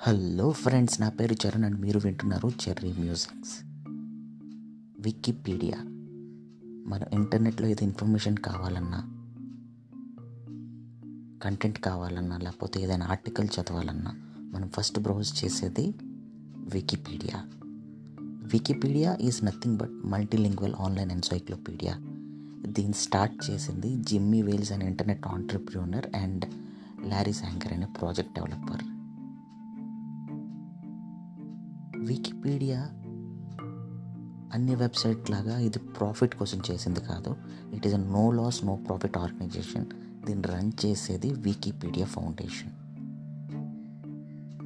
Hello friends నా పేరు Charan and మీరు వింటున్నారు చెర్రీ మ్యూజిక్స్. వికీపీడియా. మన ఇంటర్నెట్లో ఏదో ఇన్ఫర్మేషన్ కావాలన్నా కంటెంట్ కావాలన్నా లేకపోతే ఏదైనా ఆర్టికల్ చదవాలన్నా మనం ఫస్ట్ బ్రౌజ్ చేసేది Wikipedia. Wikipedia is nothing but multilingual online encyclopedia. దీన్ని స్టార్ట్ చేసింది జిమ్మీ వేల్స్ అనే internet entrepreneur and Larry Sanger అనే ప్రాజెక్ట్ డెవలపర్. వికీపీడియా అన్ని వెబ్సైట్ లాగా ఇది ప్రాఫిట్ కోసం చేసింది కాదు. It is a no loss no profit organisation దీన్ని రన్ చేసేది వికీపీడియా ఫౌండేషన్.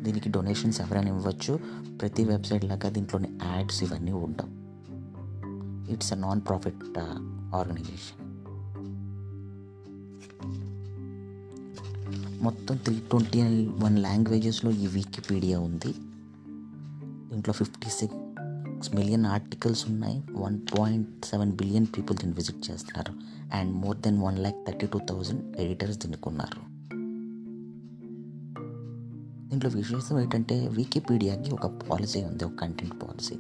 దీనికి డొనేషన్స్ ఎవరైనా ఇవ్వచ్చు. ప్రతి వెబ్సైట్ లాగా దీంట్లోని యాడ్స్ ఇవన్నీ ఉండవు. It's a non profit organisation మొత్తం త్రీ ట్వంటీ వన్ లాంగ్వేజెస్లో ఈ వికీపీడియా ఉంది. దీంట్లో ఫిఫ్టీ సిక్స్ మిలియన్ ఆర్టికల్స్ ఉన్నాయి. One point seven billion people దీన్ని విజిట్ చేస్తున్నారు. And more than one lakh thirty two thousand editors దీనికి ఉన్నారు దీంట్లో విశేషం ఏంటంటే వికీపీడియాకి ఒక పాలసీ ఉంది ఒక content policy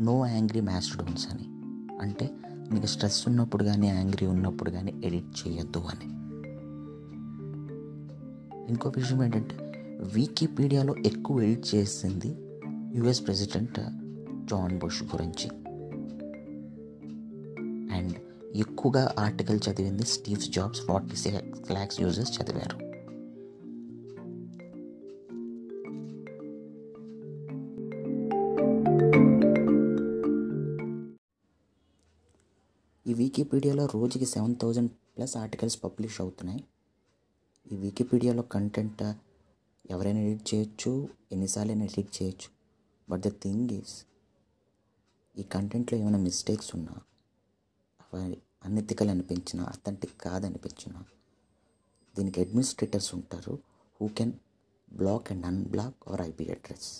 no angry mastodons అని. అంటే మీకు స్ట్రెస్ ఉన్నప్పుడు కానీ యాంగ్రీ ఉన్నప్పుడు కానీ ఎడిట్ చేయొద్దు అని. ఇంకో విషయం ఏంటంటే వికీపీడియాలో ఎక్కువ ఎడిట్ చేసింది యుఎస్ ప్రెసిడెంట్ జాన్ బుష్ గురించి. అండ్ ఎక్కువగా ఆర్టికల్ చదివింది Steve Jobs forty six lakhs users చదివారు. వికీపీడియాలో రోజుకి seven thousand plus articles publish అవుతున్నాయి. ఈ వికీపీడియాలో కంటెంట్ ఎవరైనా ఎడిట్ చేయొచ్చు ఎన్నిసార్లు అయినా ఎడిట్ చేయొచ్చు. బట్ ద థింగ్ ఈస్ ఈ కంటెంట్లో ఏమైనా మిస్టేక్స్ ఉన్నా అవి అన్ఎథికల్ అనిపించినా అథెంటిక్ కాదనిపించినా దీనికి అడ్మినిస్ట్రేటర్స్ ఉంటారు who can block and unblock our IP address